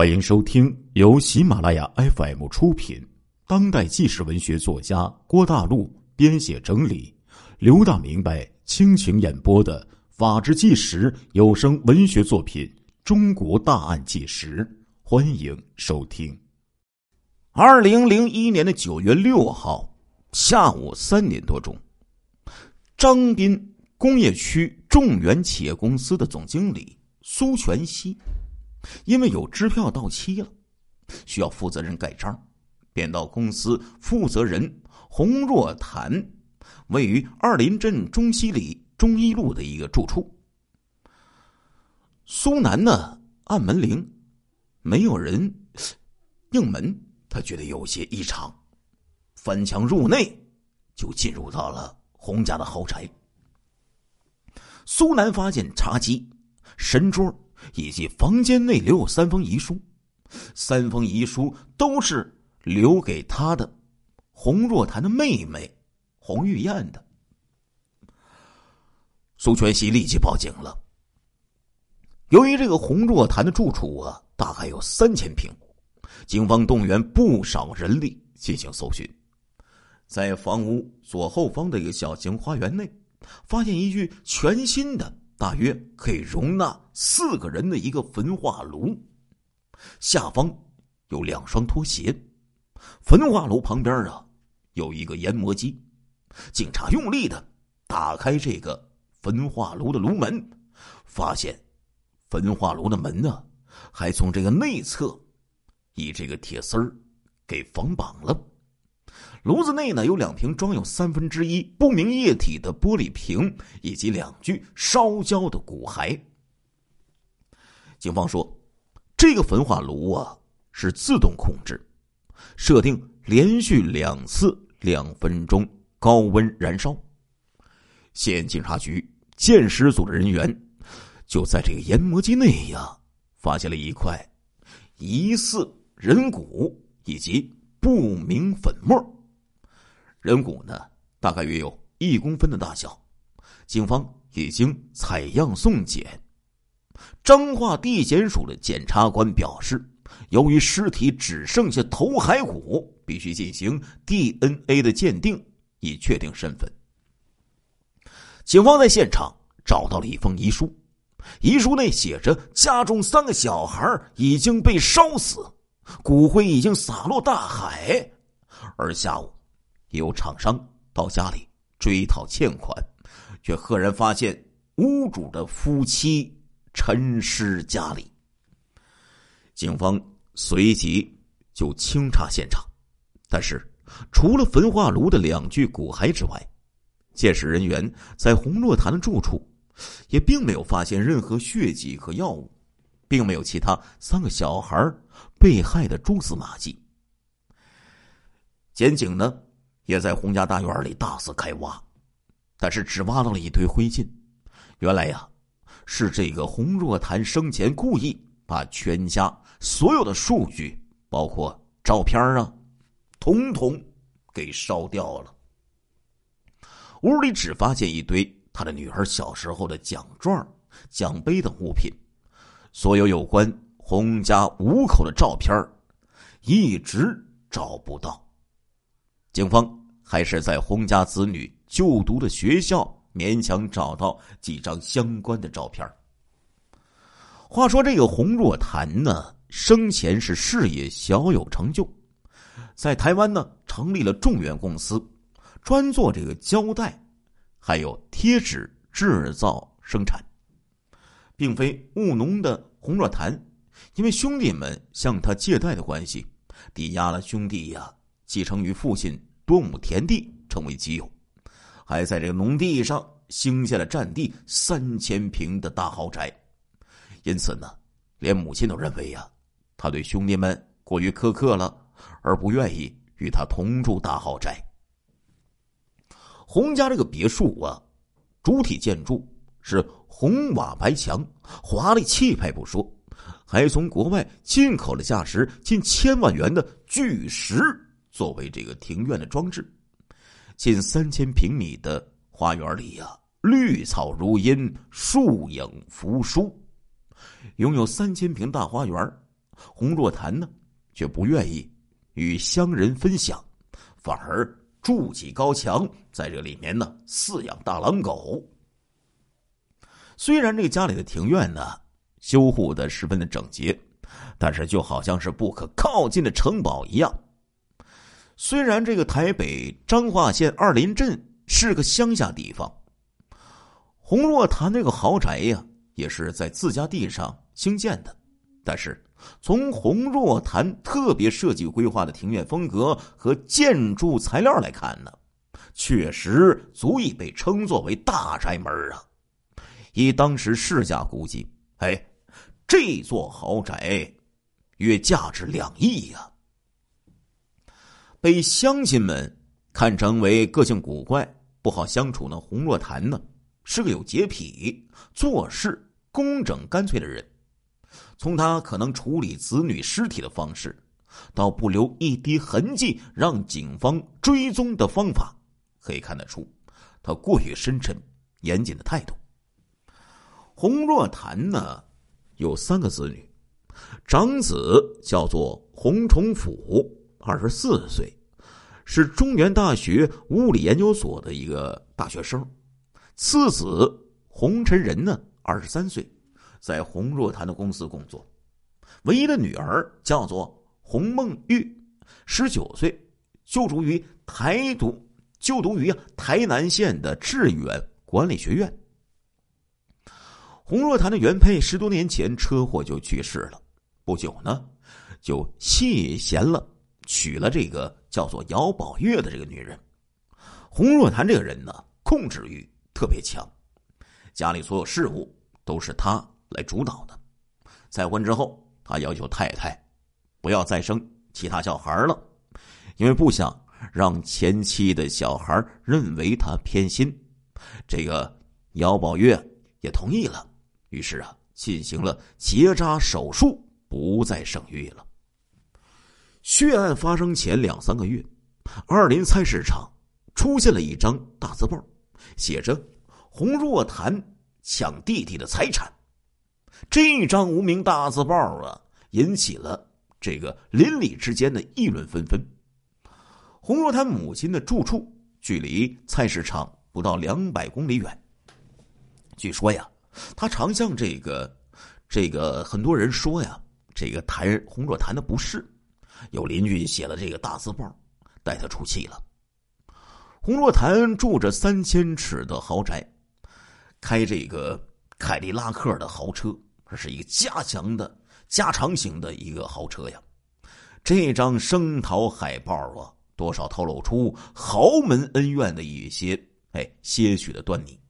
欢迎收听由喜马拉雅 FM 出品、当代纪实文学作家郭大陆编写整理、刘大明白倾情演播的《法制纪实》有声文学作品《中国大案纪实》，欢迎收听。二零零一年的九月六号下午三点多钟，张滨工业区众源企业公司的总经理苏全熙。因为有支票到期了，需要负责人盖章，便到公司负责人洪若潭位于二林镇中西里中一路的一个住处。苏南呢按门铃，没有人应门，他觉得有些异常，翻墙入内，就进入到了洪家的豪宅。苏南发现茶几、神桌。以及房间内留有三封遗书，三封遗书都是留给他的洪若潭的妹妹洪玉燕的。苏全熙立即报警了。由于这个洪若潭的住处啊，大概有三千平，警方动员不少人力进行搜寻，在房屋左后方的一个小型花园内，发现一具全新的。大约可以容纳四个人的一个焚化炉，下方有两双拖鞋。焚化炉旁边啊有一个研磨机。警察用力的打开这个焚化炉的炉门，发现焚化炉的门呢还从这个内侧以这个铁丝儿给缝绑了。炉子内呢有两瓶装有三分之一不明液体的玻璃瓶，以及两具烧焦的骨骸。警方说，这个焚化炉啊是自动控制，设定连续两次两分钟高温燃烧。县警察局鉴识组的人员就在这个研磨机内呀，发现了一块疑似人骨以及不明粉末。人骨呢，大概约有一公分的大小，警方已经采样送检。彰化地检署的检察官表示，由于尸体只剩下头骸骨，必须进行 DNA 的鉴定，以确定身份。警方在现场找到了一封遗书，遗书内写着：家中三个小孩已经被烧死，骨灰已经洒落大海，而下午。有厂商到家里追讨欠款，却赫然发现屋主的夫妻沉尸家里。警方随即就清查现场，但是除了焚化炉的两具骨骸之外，鉴识人员在洪若潭的住处也并没有发现任何血迹和药物，并没有其他三个小孩被害的蛛丝马迹。检警呢？也在洪家大院里大肆开挖，但是只挖到了一堆灰烬。原来呀，是这个洪若潭生前故意把全家所有的数据，包括照片啊，统统给烧掉了。屋里只发现一堆他的女儿小时候的奖状、奖杯等物品，所有有关洪家五口的照片一直找不到。警方。还是在洪家子女就读的学校勉强找到几张相关的照片。话说这个洪若潭呢，生前是事业小有成就，在台湾呢成立了众源公司，专做这个胶带，还有贴纸制造生产，并非务农的洪若潭，因为兄弟们向他借贷的关系，抵押了兄弟呀继承于父亲。多亩田地成为己有，还在这个农地上兴建了占地三千平的大豪宅，因此呢，连母亲都认为呀，他对兄弟们过于苛刻了，而不愿意与他同住大豪宅。洪家这个别墅啊，主体建筑是红瓦白墙，华丽气派不说，还从国外进口了价值近千万元的巨石。作为这个庭院的装置，近三千平米的花园里呀，绿草如茵，树影扶疏。拥有三千平大花园，洪若潭呢，却不愿意与乡人分享，反而筑起高墙，在这里面呢饲养大狼狗。虽然这个家里的庭院呢修护的十分的整洁，但是就好像是不可靠近的城堡一样。虽然这个台北彰化县二林镇是个乡下地方，洪若潭那个豪宅呀，也是在自家地上兴建的，但是从洪若潭特别设计规划的庭院风格和建筑材料来看呢，确实足以被称作为大宅门啊！以当时市价估计，哎，这座豪宅约价值两亿呀！被乡亲们看成为个性古怪、不好相处的洪若潭呢，是个有洁癖、做事工整干脆的人。从他可能处理子女尸体的方式，到不留一滴痕迹让警方追踪的方法，可以看得出他过于深沉、严谨的态度。洪若潭呢，有三个子女，长子叫做洪崇甫。二十四岁，是中原大学物理研究所的一个大学生。次子洪晨仁呢，二十三岁，在洪若潭的公司工作。唯一的女儿叫做洪梦玉，十九岁，就读于台独，就读于台南县的致远管理学院。洪若潭的原配十多年前车祸就去世了，不久呢，就谢贤了。娶了这个叫做姚宝月的这个女人，洪若潭这个人呢，控制欲特别强，家里所有事务都是他来主导的。再婚之后，他要求太太不要再生其他小孩了，因为不想让前妻的小孩认为他偏心。这个姚宝月也同意了，于是啊，进行了结扎手术，不再生育了。血案发生前两三个月，二林菜市场出现了一张大字报，写着“洪若潭抢弟弟的财产”。这张无名大字报啊，引起了这个邻里之间的议论纷纷。洪若潭母亲的住处距离菜市场不到两百公里远。据说呀，他常向这个这个很多人说呀，这个谈洪若潭的不是。有邻居写了这个大字报，带他出气了。洪若潭住着三千尺的豪宅，开这个凯迪拉克的豪车，这是一个加强的加长型的一个豪车呀。这张声讨海报啊，多少透露出豪门恩怨的一些哎些许的端倪。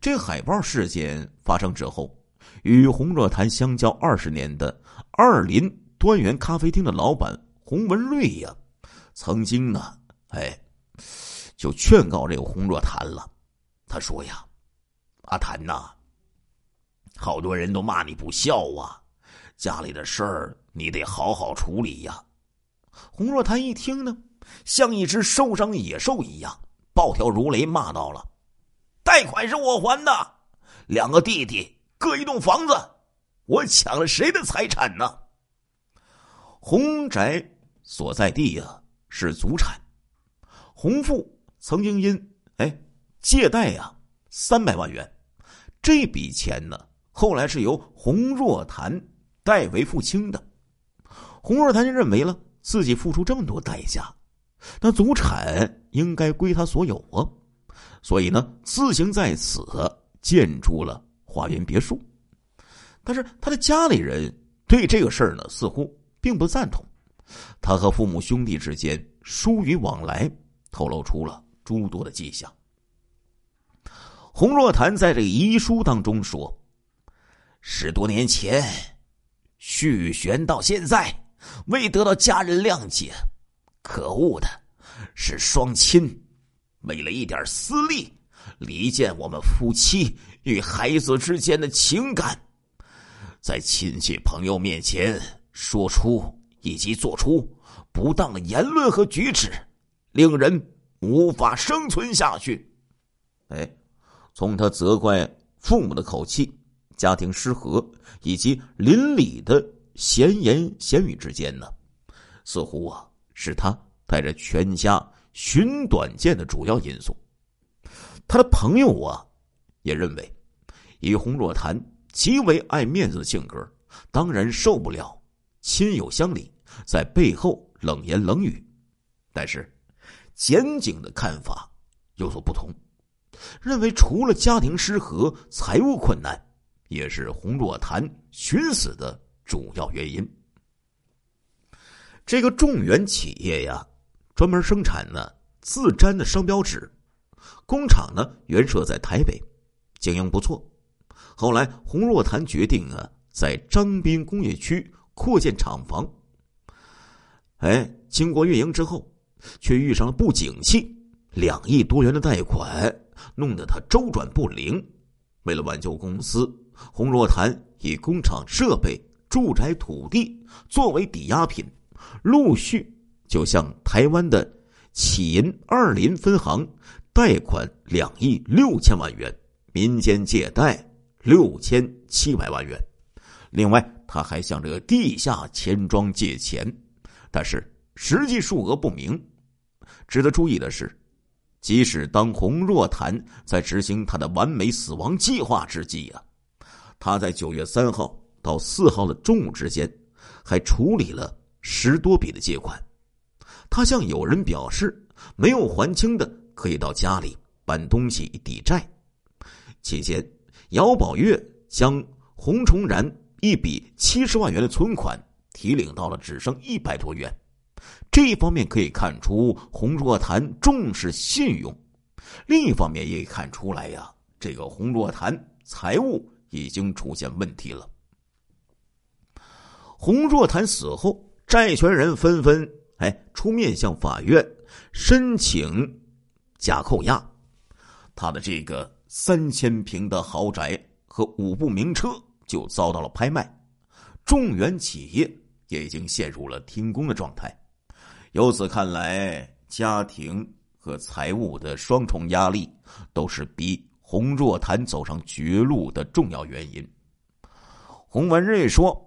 这海报事件发生之后，与洪若潭相交二十年的二林。端园咖啡厅的老板洪文瑞呀，曾经呢，哎，就劝告这个洪若潭了。他说呀：“阿潭呐，好多人都骂你不孝啊，家里的事儿你得好好处理呀。”洪若潭一听呢，像一只受伤野兽一样，暴跳如雷，骂到了：“贷款是我还的，两个弟弟各一栋房子，我抢了谁的财产呢？”洪宅所在地呀是祖产，洪父曾经因哎借贷呀三百万元，这笔钱呢后来是由洪若潭代为付清的。洪若潭就认为了自己付出这么多代价，那祖产应该归他所有啊，所以呢自行在此建筑了花园别墅。但是他的家里人对这个事儿呢似乎。并不赞同，他和父母兄弟之间疏于往来，透露出了诸多的迹象。洪若潭在这遗书当中说：“十多年前续弦到现在，未得到家人谅解。可恶的是双亲，为了一点私利，离间我们夫妻与孩子之间的情感，在亲戚朋友面前。”说出以及做出不当的言论和举止，令人无法生存下去。哎，从他责怪父母的口气、家庭失和以及邻里的闲言闲语之间呢，似乎啊是他带着全家寻短见的主要因素。他的朋友啊也认为，以洪若潭极为爱面子的性格，当然受不了亲友乡里在背后冷言冷语。但是，检警的看法有所不同，认为除了家庭失和、财务困难，也是洪若潭寻死的主要原因。这个众源企业呀，专门生产呢自粘的商标纸，工厂呢原设在台北，经营不错。后来洪若潭决定啊，在张滨工业区扩建厂房。哎，经过运营之后。却遇上了不景气，两亿多元的贷款弄得他周转不灵。为了挽救公司，洪若潭以工厂设备、住宅土地作为抵押品，陆续就向台湾的启银二林分行贷款两亿六千万元，民间借贷六千七百万元。另外，他还向这个地下钱庄借钱，但是实际数额不明。值得注意的是，即使当洪若潭在执行他的完美死亡计划之际啊，他在九月三号到四号的中午之间，还处理了十多笔的借款。他向友人表示，没有还清的可以到家里搬东西抵债。期间，姚宝月将洪崇然一笔七十万元的存款提领到了只剩一百多元。这一方面可以看出洪若潭重视信用，另一方面也看出来呀，这个洪若潭财务已经出现问题了。洪若潭死后，债权人纷纷哎出面向法院申请假扣押，他的这个三千平的豪宅和五部名车就遭到了拍卖，众源企业也已经陷入了停工的状态。由此看来，家庭和财务的双重压力都是逼洪若潭走上绝路的重要原因。洪文瑞说：“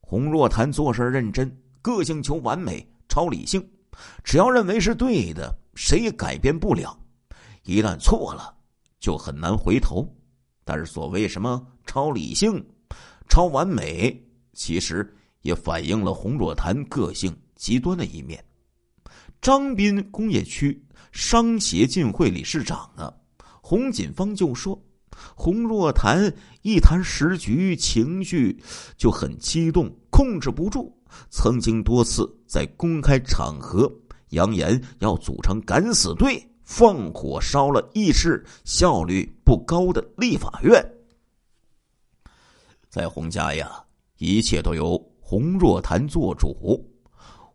洪若潭做事认真，个性求完美，超理性。只要认为是对的，谁也改变不了。一旦错了，就很难回头。但是，所谓什么超理性、超完美，其实也反映了洪若潭个性极端的一面。”张斌工业区商协进会理事长啊，洪锦芳就说：“洪若潭一谈时局，情绪就很激动，控制不住，曾经多次在公开场合扬言要组成敢死队，放火烧了议事效率不高的立法院。在洪家呀，一切都由洪若潭做主。”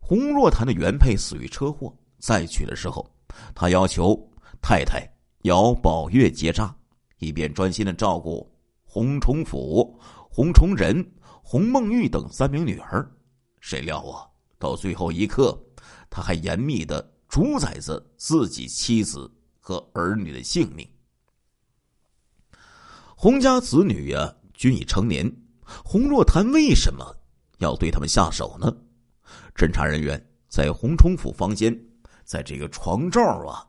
洪若潭的原配死于车祸，再娶的时候，他要求太太姚宝月结扎，以便专心的照顾洪崇甫、洪崇仁、洪梦玉等三名女儿。谁料啊，到最后一刻，他还严密的主宰着自己妻子和儿女的性命。洪家子女呀，均已成年，洪若潭为什么要对他们下手呢？侦查人员在洪崇甫房间，在这个床罩啊，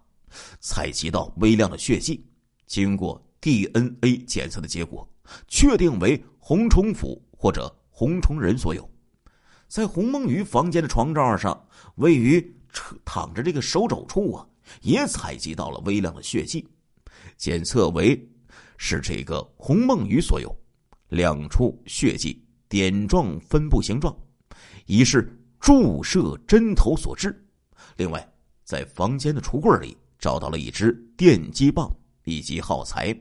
采集到微量的血迹。经过 DNA 检测的结果，确定为洪崇甫或者洪崇仁所有。在洪梦鱼房间的床罩上，位于躺着这个手肘处啊，也采集到了微量的血迹，检测为是这个洪梦雨所有。两处血迹点状分布形状，疑是。注射针头所致。另外，在房间的橱柜里找到了一支电击棒以及耗材。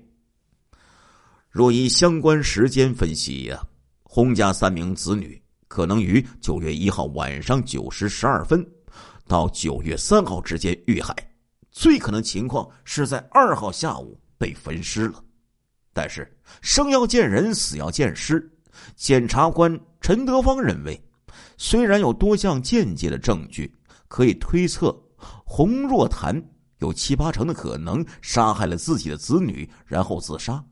若依相关时间分析呀，洪家三名子女可能于九月一号晚上九时十二分到九月三号之间遇害，最可能情况是在二号下午被焚尸了。但是生要见人，死要见尸。检察官陈德芳认为。虽然有多项间接的证据可以推测洪若潭有七八成的可能杀害了自己的子女，然后自杀，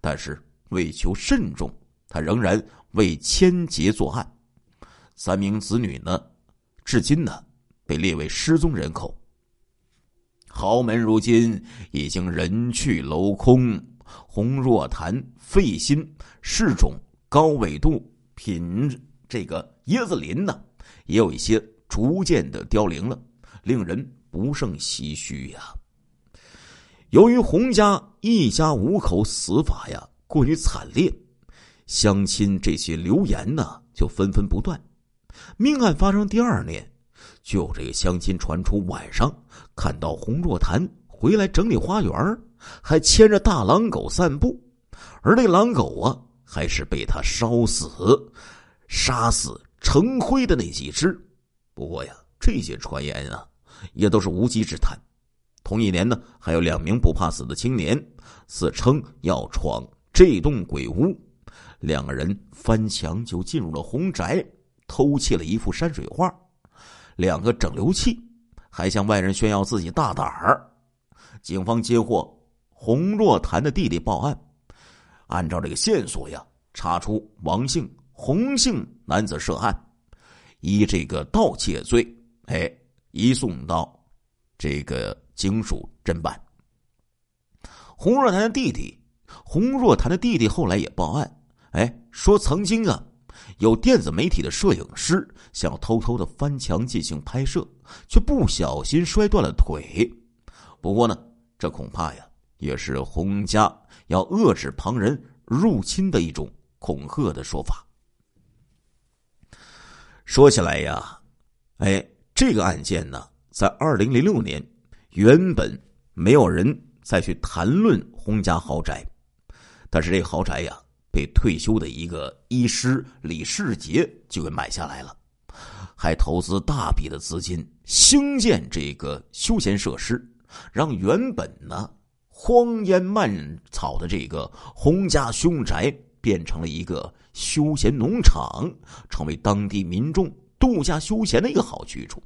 但是为求慎重，他仍然为牵结作案。三名子女呢，至今呢被列为失踪人口。豪门如今已经人去楼空，洪若潭、费心、世种、高纬度、品这个椰子林呢，也有一些逐渐的凋零了，令人不胜唏嘘呀。由于洪家一家五口死法呀过于惨烈，乡亲这些流言呢就纷纷不断。命案发生第二年。就这个相亲传出，晚上看到洪若潭回来整理花园，还牵着大狼狗散步，而那狼狗啊，还是被他烧死、杀死成灰的那几只。不过呀，这些传言啊，也都是无稽之谈。同一年呢，还有两名不怕死的青年，自称要闯这栋鬼屋，两个人翻墙就进入了红宅，偷窃了一幅山水画。两个整流器，还向外人炫耀自己大胆儿。警方接获洪若潭的弟弟报案，按照这个线索呀，查出王姓、洪姓男子涉案，依这个盗窃罪，哎，移送到这个警署侦办。洪若潭的弟弟，洪若潭的弟弟后来也报案，哎，说曾经啊。有电子媒体的摄影师想偷偷的翻墙进行拍摄，却不小心摔断了腿。不过呢，这恐怕呀也是洪家要遏制旁人入侵的一种恐吓的说法。说起来呀，哎，这个案件呢，在二零零六年原本没有人再去谈论洪家豪宅，但是这豪宅呀。被退休的一个医师李世杰就给买下来了，还投资大笔的资金兴建这个休闲设施，让原本呢荒烟蔓草的这个洪家凶宅变成了一个休闲农场，成为当地民众度假休闲的一个好去处。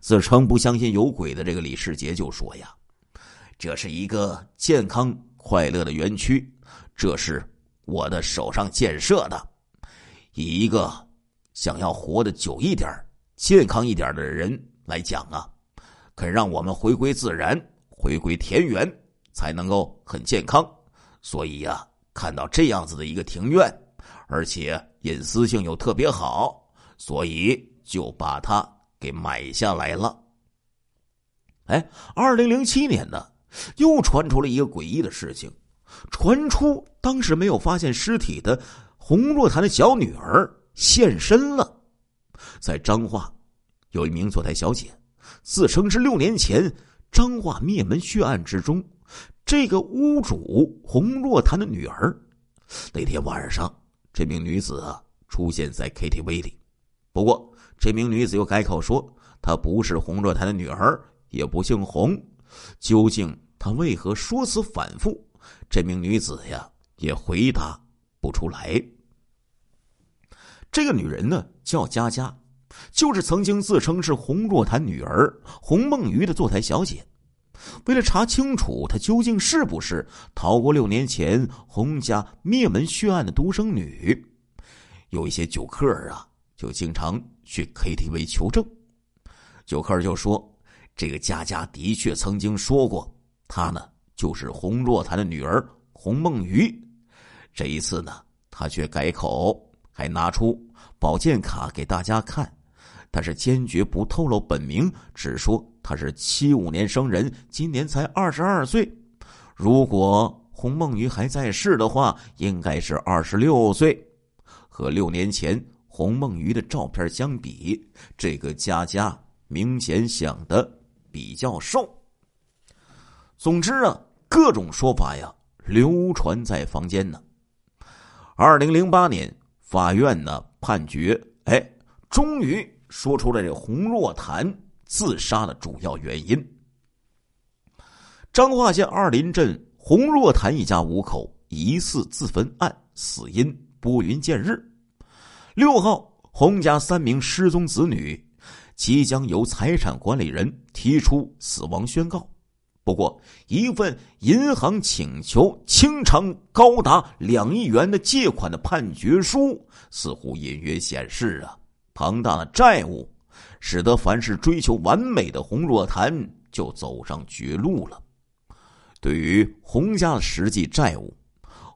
自称不相信有鬼的这个李世杰就说呀：“这是一个健康快乐的园区，这是。”我的手上建设的，以一个想要活得久一点、健康一点的人来讲啊，肯让我们回归自然、回归田园，才能够很健康。所以呀，看到这样子的一个庭院，而且隐私性又特别好，所以就把它给买下来了。哎，二零零七年呢，又传出了一个诡异的事情。传出当时没有发现尸体的洪若潭的小女儿现身了，在彰化，有一名坐台小姐，自称是六年前彰化灭门血案之中这个屋主洪若潭的女儿。那天晚上，这名女子啊出现在 KTV 里，不过这名女子又改口说她不是洪若潭的女儿，也不姓洪。究竟她为何说辞反复？这名女子呀，也回答不出来。这个女人呢，叫佳佳，就是曾经自称是洪若潭女儿洪梦瑜的坐台小姐。为了查清楚她究竟是不是逃过六年前洪家灭门血案的独生女，有一些酒客啊，就经常去 KTV 求证。酒客就说：“这个佳佳的确曾经说过，她呢。”就是洪若潭的女儿洪梦瑜，这一次呢，他却改口，还拿出保健卡给大家看，但是坚决不透露本名，只说他是七五年生人，今年才二十二岁。如果洪梦瑜还在世的话，应该是二十六岁。和六年前洪梦瑜的照片相比，这个佳佳明显想的比较瘦。总之啊。各种说法呀，流传在坊间呢。二零零八年，法院呢判决，哎，终于说出了这洪若潭自杀的主要原因。彰化县二林镇洪若潭一家五口疑似自焚案，死因拨云见日。六号，洪家三名失踪子女即将由财产管理人提出死亡宣告。不过，一份银行请求清偿高达两亿元的借款的判决书，似乎隐约显示啊，庞大的债务，使得凡是追求完美的洪若潭就走上绝路了。对于洪家的实际债务，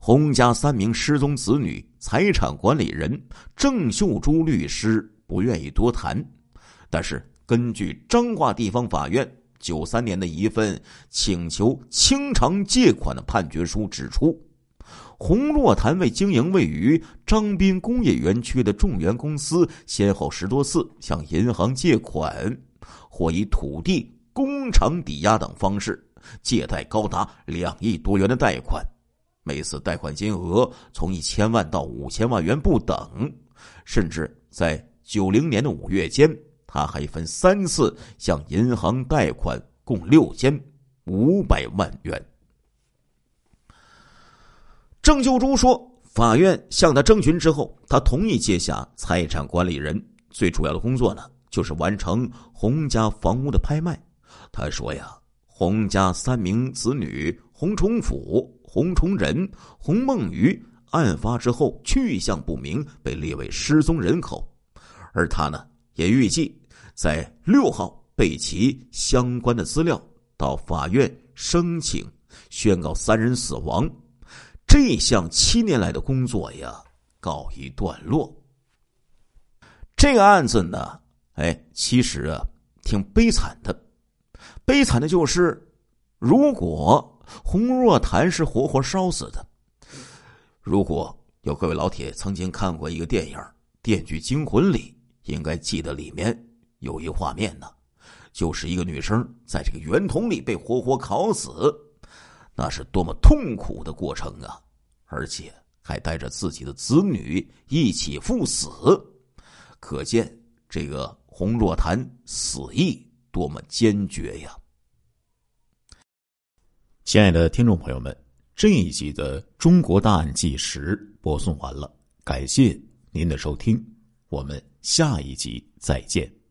洪家三名失踪子女财产管理人郑秀珠律师不愿意多谈，但是根据彰化地方法院九三年的一份请求清偿借款的判决书指出，洪若潭为经营位于张滨工业园区的众源公司，先后十多次向银行借款，或以土地、工厂抵押等方式。借贷高达两亿多元的贷款，每次贷款金额从一千万到五千万元不等，甚至在九零年的五月间，他还分三次向银行贷款，共六千五百万元。郑秀珠说：“法院向他征询之后，他同意接下财产管理人，最主要的工作呢，就是完成洪家房屋的拍卖。”他说：“呀。”洪家三名子女洪崇甫、洪崇仁、洪梦瑜案发之后去向不明，被列为失踪人口，而他呢也预计在六号备齐相关的资料到法院申请宣告三人死亡，这项七年来的工作呀告一段落。这个案子呢，哎，其实啊挺悲惨的。悲惨的就是，如果洪若潭是活活烧死的，如果有各位老铁曾经看过一个电影《电锯惊魂》里，应该记得里面有一画面呢，就是一个女生在这个圆筒里被活活烤死，那是多么痛苦的过程啊！而且还带着自己的子女一起赴死，可见这个洪若潭死意。多么坚决呀！亲爱的听众朋友们，这一集的《中国大案纪实》播送完了，感谢您的收听，我们下一集再见。